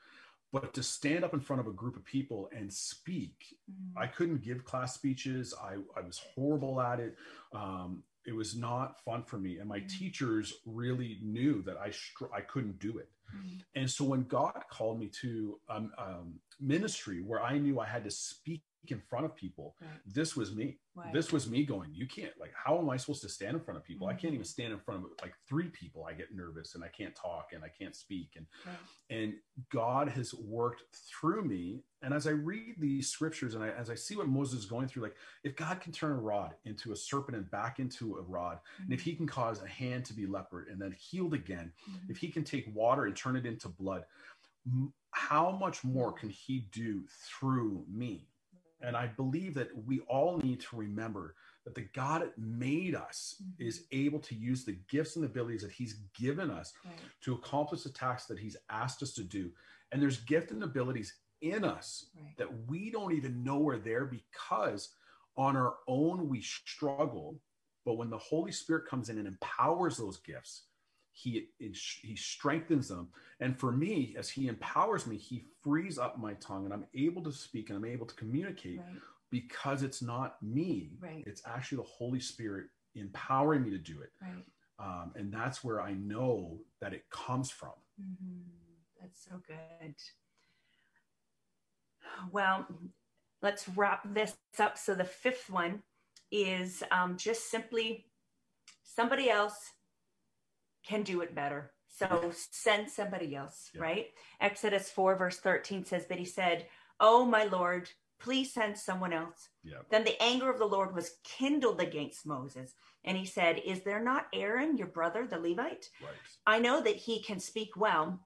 but to stand up in front of a group of people and speak, mm-hmm. I couldn't give class speeches. I, I was horrible at it. Um, it was not fun for me, and my mm-hmm. teachers really knew that I str- I couldn't do it. Mm-hmm. And so when God called me to um, um, ministry, where I knew I had to speak in front of people, right. this was me. Right. This was me going, you can't, like, how am I supposed to stand in front of people? Mm-hmm. I can't even stand in front of like three people. I get nervous and I can't talk and I can't speak. And, right. and God has worked through me. And as I read these scriptures and I, as I see what Moses is going through, like, if God can turn a rod into a serpent and back into a rod, mm-hmm. and if he can cause a hand to be leopard and then healed again, mm-hmm. if he can take water and turn it into blood, how much more can he do through me? And I believe that we all need to remember that the God that made us mm-hmm. is able to use the gifts and abilities that He's given us right. to accomplish the tasks that He's asked us to do. And there's gift and abilities in us right. that we don't even know are there because on our own we struggle. But when the Holy Spirit comes in and empowers those gifts, he he strengthens them and for me as he empowers me he frees up my tongue and i'm able to speak and i'm able to communicate right. because it's not me right. it's actually the holy spirit empowering me to do it right. um, and that's where i know that it comes from mm-hmm. that's so good well let's wrap this up so the fifth one is um, just simply somebody else can do it better. So send somebody else, yeah. right? Exodus 4, verse 13 says, that he said, Oh, my Lord, please send someone else. Yeah. Then the anger of the Lord was kindled against Moses. And he said, Is there not Aaron, your brother, the Levite? Right. I know that he can speak well.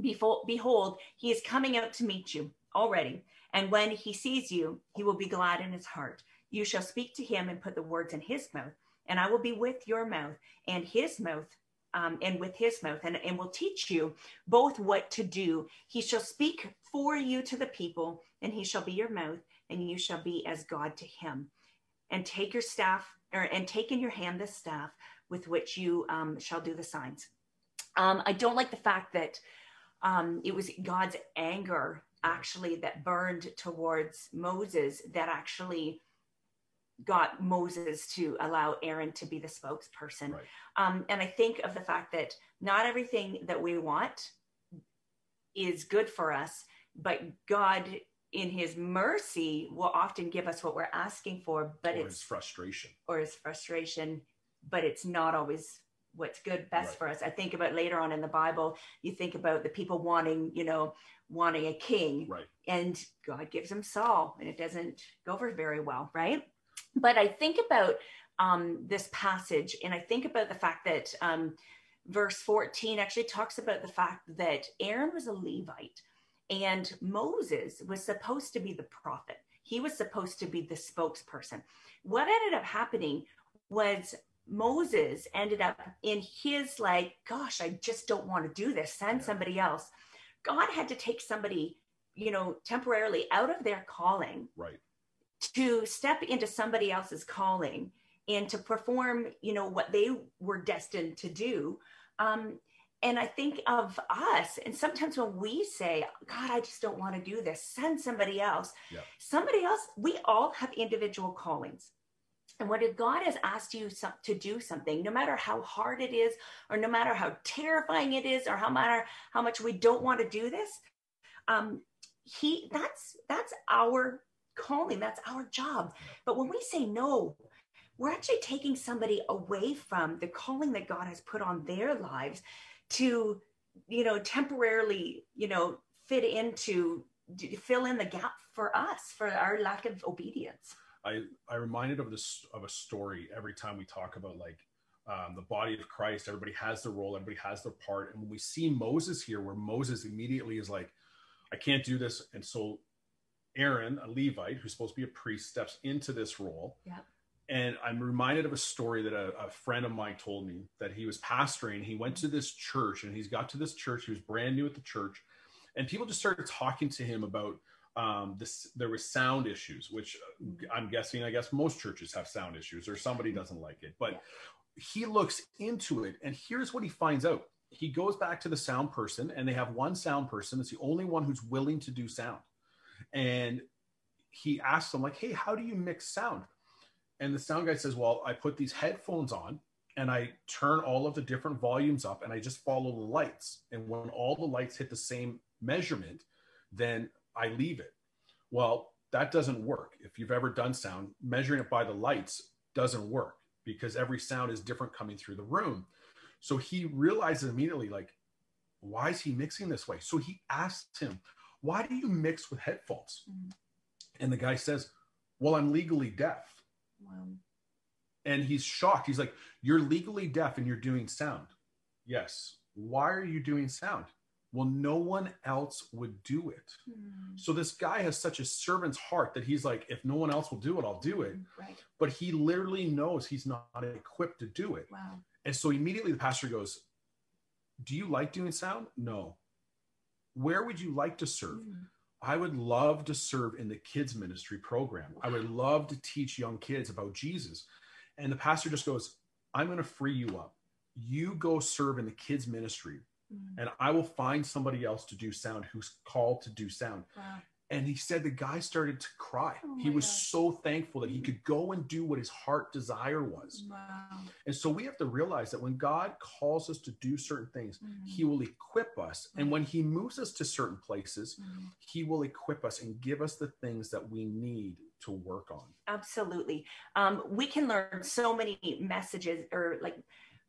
Before, Behold, he is coming out to meet you already. And when he sees you, he will be glad in his heart. You shall speak to him and put the words in his mouth, and I will be with your mouth and his mouth um, and with his mouth, and, and will teach you both what to do. He shall speak for you to the people, and he shall be your mouth, and you shall be as God to him. And take your staff, or and take in your hand the staff with which you um, shall do the signs. Um, I don't like the fact that um, it was God's anger actually that burned towards Moses that actually got Moses to allow Aaron to be the spokesperson. Right. Um, and I think of the fact that not everything that we want is good for us, but God, in His mercy, will often give us what we're asking for. But or it's frustration, or His frustration, but it's not always what's good best right. for us i think about later on in the bible you think about the people wanting you know wanting a king right and god gives them saul and it doesn't go over very well right but I think about um, this passage and I think about the fact that um, verse 14 actually talks about the fact that Aaron was a Levite and Moses was supposed to be the prophet. He was supposed to be the spokesperson. What ended up happening was Moses ended up in his like, gosh, I just don't want to do this. Send somebody else. God had to take somebody, you know, temporarily out of their calling. Right to step into somebody else's calling and to perform you know what they were destined to do. Um, and i think of us and sometimes when we say god i just don't want to do this send somebody else. Yeah. somebody else we all have individual callings. And if God has asked you to do something, no matter how hard it is, or no matter how terrifying it is, or how matter how much we don't want to do this, um, He that's that's our calling. That's our job. But when we say no, we're actually taking somebody away from the calling that God has put on their lives to, you know, temporarily, you know, fit into fill in the gap for us for our lack of obedience. I I reminded of this of a story every time we talk about like um, the body of Christ. Everybody has their role. Everybody has their part. And when we see Moses here, where Moses immediately is like, "I can't do this," and so Aaron, a Levite who's supposed to be a priest, steps into this role. Yeah. And I'm reminded of a story that a, a, friend of mine told me that he was pastoring. He went to this church and he's got to this church. He was brand new at the church. And people just started talking to him about um, this. There was sound issues, which I'm guessing, I guess most churches have sound issues or somebody doesn't like it. But yeah. he looks into it and here's what he finds out. He goes back to the sound person and they have one sound person. It's the only one who's willing to do sound and he asks them like hey how do you mix sound? And the sound guy says well i put these headphones on and i turn all of the different volumes up and i just follow the lights. And when all the lights hit the same measurement then i leave it. Well that doesn't work. If you've ever done sound measuring it by the lights doesn't work because every sound is different coming through the room. So he realizes immediately like why is he mixing this way? So he asks him why do you mix with headphones? Mm-hmm. And the guy says, Well, I'm legally deaf. Wow. And he's shocked. He's like, You're legally deaf and you're doing sound. Yes. Why are you doing sound? Well, no one else would do it. Mm. So this guy has such a servant's heart that he's like, if no one else will do it, I'll do it. Right. But he literally knows he's not equipped to do it. Wow. And so immediately the pastor goes, Do you like doing sound? No where would you like to serve? Mm. I would love to serve in the kids ministry program. I would love to teach young kids about Jesus. And the pastor just goes, I'm going to free you up. You go serve in the kids ministry mm. and I will find somebody else to do sound who's called to do sound. Wow. And he said the guy started to cry. Oh he was gosh. so thankful that he could go and do what his heart desire was. Wow. And so we have to realize that when God calls us to do certain things, mm-hmm. he will equip us. Right. And when he moves us to certain places, mm-hmm. he will equip us and give us the things that we need to work on. Absolutely. Um, we can learn so many messages or like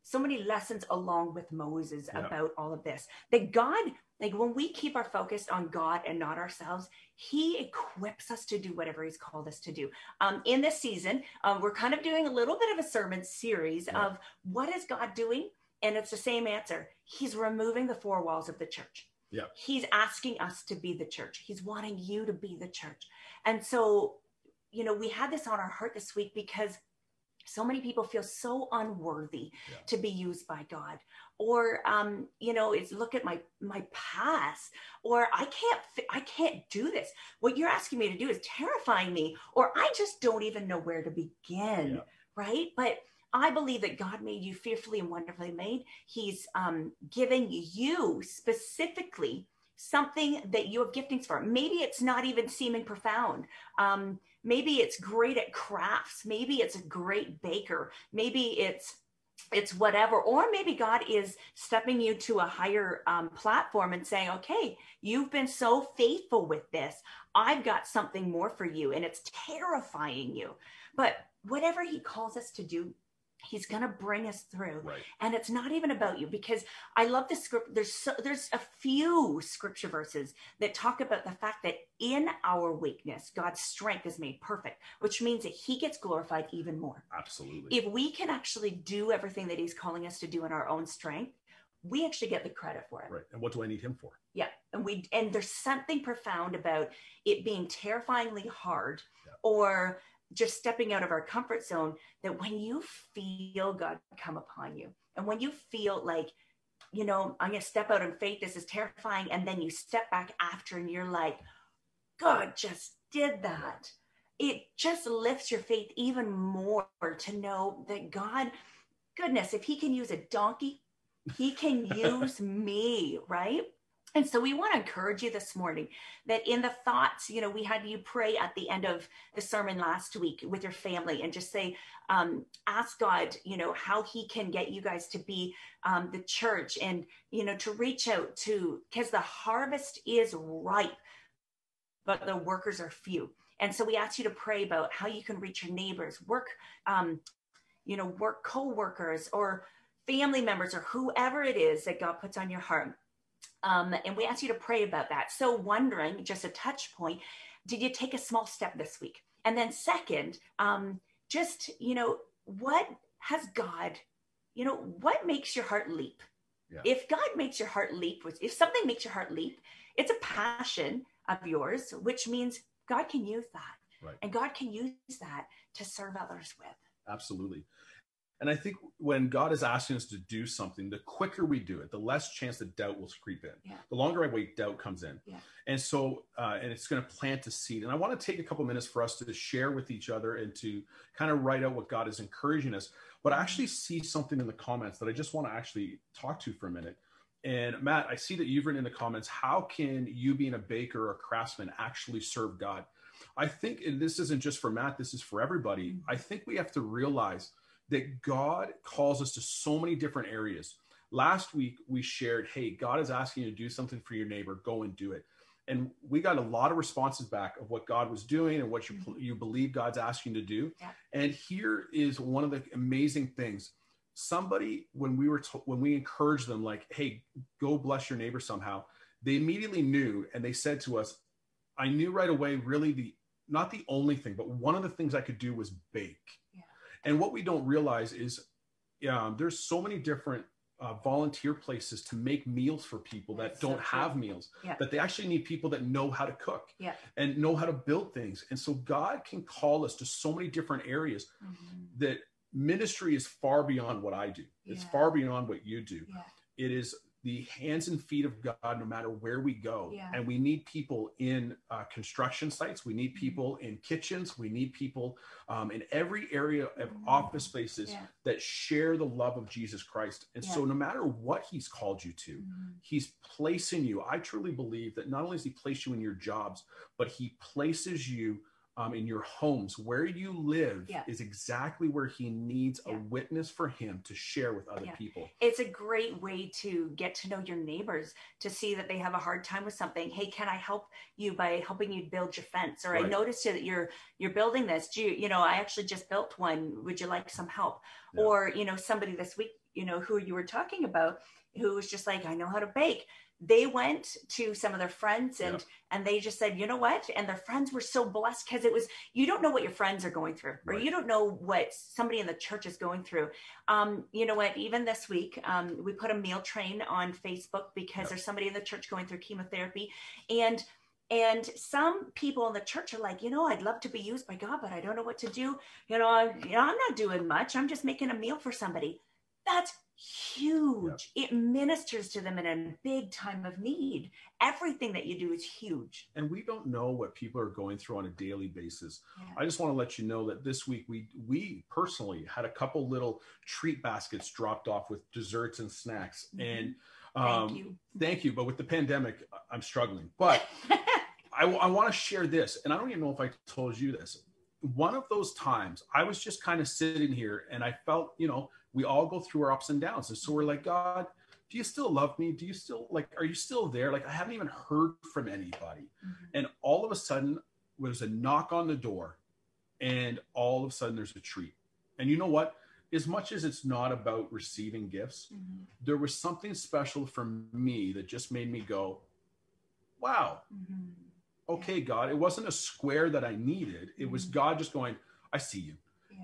so many lessons along with Moses yeah. about all of this. That God like when we keep our focus on God and not ourselves, He equips us to do whatever He's called us to do. Um, in this season, um, we're kind of doing a little bit of a sermon series yeah. of what is God doing? And it's the same answer. He's removing the four walls of the church. Yeah. He's asking us to be the church. He's wanting you to be the church. And so, you know, we had this on our heart this week because so many people feel so unworthy yeah. to be used by god or um, you know it's look at my my past or i can't i can't do this what you're asking me to do is terrifying me or i just don't even know where to begin yeah. right but I believe that God made you fearfully and wonderfully made. He's um, giving you specifically something that you have giftings for. Maybe it's not even seeming profound. Um, maybe it's great at crafts. Maybe it's a great baker. Maybe it's it's whatever. Or maybe god is stepping you to a higher um, platform and saying okay you've been so faithful with this. I've got something more for you and it's terrifying you. But whatever he calls us to do he's going to bring us through. Right. and it's not even about you because i love the script there's so, there's a few scripture verses that talk about the fact that in our weakness god's strength is made perfect which means that he gets glorified even more. Absolutely. If we can actually do everything that he's calling us to do in our own strength we actually get the credit for it. Right. And what do i need him for? Yeah. And we and there's something profound about it being terrifyingly hard yeah. or just stepping out of our comfort zone that when you feel God come upon you and when you feel like, you know, I'm going to step out in faith, this is terrifying. And then you step back after and you're like, God just did that. It just lifts your faith even more to know that God, goodness, if He can use a donkey, He can use me, right? And so we want to encourage you this morning that in the thoughts, you know, we had you pray at the end of the sermon last week with your family and just say, um, ask God, you know, how He can get you guys to be um, the church and, you know, to reach out to, because the harvest is ripe, but the workers are few. And so we ask you to pray about how you can reach your neighbors, work um, you know, work co-workers or family members or whoever it is that God puts on your heart. Um, and we ask you to pray about that. So, wondering, just a touch point, did you take a small step this week? And then, second, um, just, you know, what has God, you know, what makes your heart leap? Yeah. If God makes your heart leap, if something makes your heart leap, it's a passion of yours, which means God can use that. Right. And God can use that to serve others with. Absolutely. And I think when God is asking us to do something, the quicker we do it, the less chance that doubt will creep in. Yeah. The longer I wait, doubt comes in. Yeah. And so, uh, and it's going to plant a seed. And I want to take a couple minutes for us to share with each other and to kind of write out what God is encouraging us. But I actually see something in the comments that I just want to actually talk to for a minute. And Matt, I see that you've written in the comments, how can you being a baker or a craftsman actually serve God? I think, and this isn't just for Matt, this is for everybody. Mm-hmm. I think we have to realize that God calls us to so many different areas. Last week, we shared, hey, God is asking you to do something for your neighbor, go and do it. And we got a lot of responses back of what God was doing and what you, mm-hmm. you believe God's asking you to do. Yeah. And here is one of the amazing things. Somebody, when we were to, when we encouraged them, like, "Hey, go bless your neighbor somehow," they immediately knew, and they said to us, "I knew right away. Really, the not the only thing, but one of the things I could do was bake." And what we don't realize is um, there's so many different uh, volunteer places to make meals for people that That's don't so have meals yeah. that they actually need people that know how to cook yeah. and know how to build things and so god can call us to so many different areas mm-hmm. that ministry is far beyond what i do yeah. it's far beyond what you do it is the hands and feet of God no matter where we go. Yeah. And we need people in uh, construction sites. We need mm-hmm. people in kitchens. We need people um, in every area of mm-hmm. office spaces yeah. that share the love of Jesus Christ. And yeah. so, no matter what He's called you to, mm-hmm. He's placing you. I truly believe that not only does He place you in your jobs, but He places you um, in your homes, where you live yeah. is exactly where he needs yeah. a witness for him to share with other yeah. people. It's a great way to get to know your neighbors, to see that they have a hard time with something. Hey, can I help you by helping you build your fence? Or right. I noticed that you're you're building this. Do you, you know, I actually just built one. Would you like some help? Or, you know, somebody this week, you know, who you were talking about, who was just like, I know how to bake they went to some of their friends and yeah. and they just said you know what and their friends were so blessed because it was you don't know what your friends are going through or right. you don't know what somebody in the church is going through um, you know what even this week um, we put a meal train on facebook because yeah. there's somebody in the church going through chemotherapy and and some people in the church are like, you know, I'd love to be used by God, but I don't know what to do. You know, I'm, you know, I'm not doing much. I'm just making a meal for somebody. That's huge. Yep. It ministers to them in a big time of need. Everything that you do is huge. And we don't know what people are going through on a daily basis. Yeah. I just want to let you know that this week we we personally had a couple little treat baskets dropped off with desserts and snacks. Mm-hmm. And um, thank you. Thank you. But with the pandemic, I'm struggling. But I, I want to share this, and I don't even know if I told you this. One of those times, I was just kind of sitting here, and I felt, you know, we all go through our ups and downs. And so we're like, God, do you still love me? Do you still like, are you still there? Like, I haven't even heard from anybody. Mm-hmm. And all of a sudden, there's a knock on the door, and all of a sudden, there's a treat. And you know what? As much as it's not about receiving gifts, mm-hmm. there was something special for me that just made me go, wow, mm-hmm. okay, God. It wasn't a square that I needed, it was mm-hmm. God just going, I see you.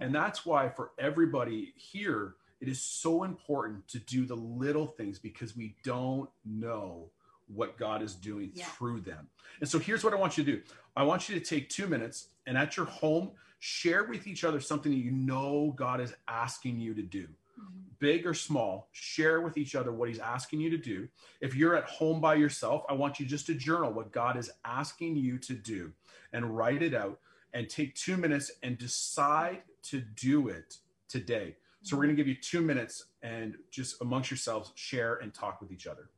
And that's why for everybody here, it is so important to do the little things because we don't know what God is doing yeah. through them. And so here's what I want you to do I want you to take two minutes and at your home, share with each other something that you know God is asking you to do. Mm-hmm. Big or small, share with each other what he's asking you to do. If you're at home by yourself, I want you just to journal what God is asking you to do and write it out and take two minutes and decide to do it today. So we're going to give you two minutes and just amongst yourselves, share and talk with each other.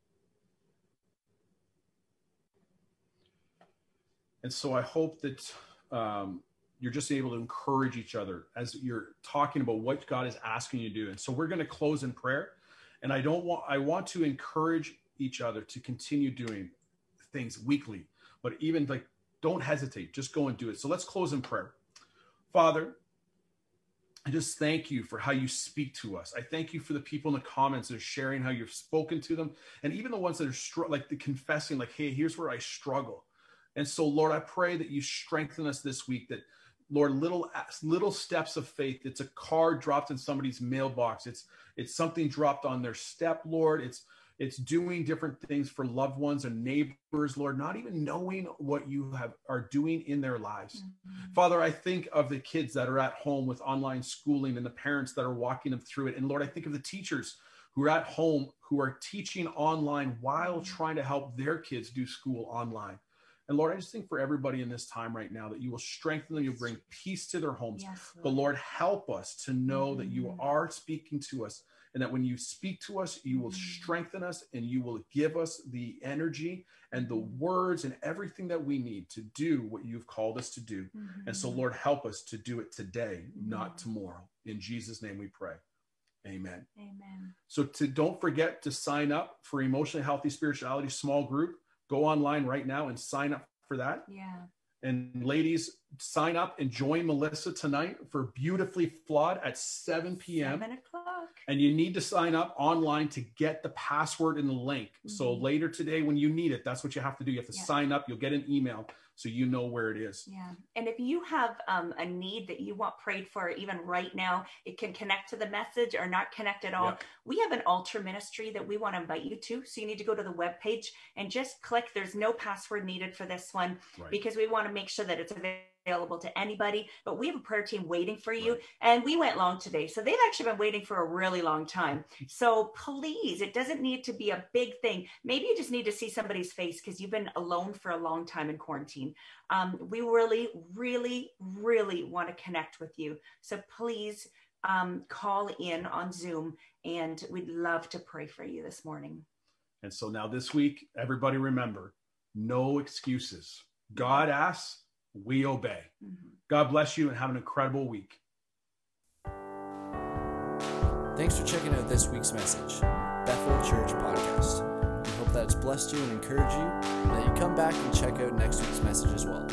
And so I hope that um, you're just able to encourage each other as you're talking about what God is asking you to do. And so we're going to close in prayer. And I don't want, I want to encourage each other to continue doing things weekly, but even like, don't hesitate, just go and do it. So let's close in prayer. Father, I just thank you for how you speak to us. I thank you for the people in the comments that are sharing how you've spoken to them, and even the ones that are str- like the confessing, like, "Hey, here's where I struggle." And so, Lord, I pray that you strengthen us this week. That, Lord, little little steps of faith. It's a card dropped in somebody's mailbox. It's it's something dropped on their step, Lord. It's it's doing different things for loved ones and neighbors lord not even knowing what you have are doing in their lives mm-hmm. father i think of the kids that are at home with online schooling and the parents that are walking them through it and lord i think of the teachers who are at home who are teaching online while mm-hmm. trying to help their kids do school online and Lord, I just think for everybody in this time right now that you will strengthen them, you'll bring peace to their homes. Yes, Lord. But Lord, help us to know mm-hmm. that you mm-hmm. are speaking to us and that when you speak to us, you will mm. strengthen us and you will give us the energy and the words and everything that we need to do what you've called us to do. Mm-hmm. And so, Lord, help us to do it today, mm-hmm. not tomorrow. In Jesus' name we pray. Amen. Amen. So to don't forget to sign up for emotionally healthy spirituality small group. Go online right now and sign up for that. Yeah. And ladies, sign up and join Melissa tonight for Beautifully Flawed at 7 p.m. 7 o'clock. And you need to sign up online to get the password and the link. Mm-hmm. So later today, when you need it, that's what you have to do. You have to yeah. sign up. You'll get an email so you know where it is. Yeah. And if you have um, a need that you want prayed for, even right now, it can connect to the message or not connect at all. Yeah. We have an altar ministry that we want to invite you to. So you need to go to the web page and just click. There's no password needed for this one right. because we want to make sure that it's available available to anybody, but we have a prayer team waiting for you. Right. And we went long today. So they've actually been waiting for a really long time. So please, it doesn't need to be a big thing. Maybe you just need to see somebody's face because you've been alone for a long time in quarantine. Um, we really, really, really want to connect with you. So please um, call in on Zoom and we'd love to pray for you this morning. And so now this week, everybody remember no excuses. God asks, we obey. Mm-hmm. God bless you and have an incredible week. Thanks for checking out this week's message, Bethel Church Podcast. We hope that it's blessed you and encouraged you, and that you come back and check out next week's message as well.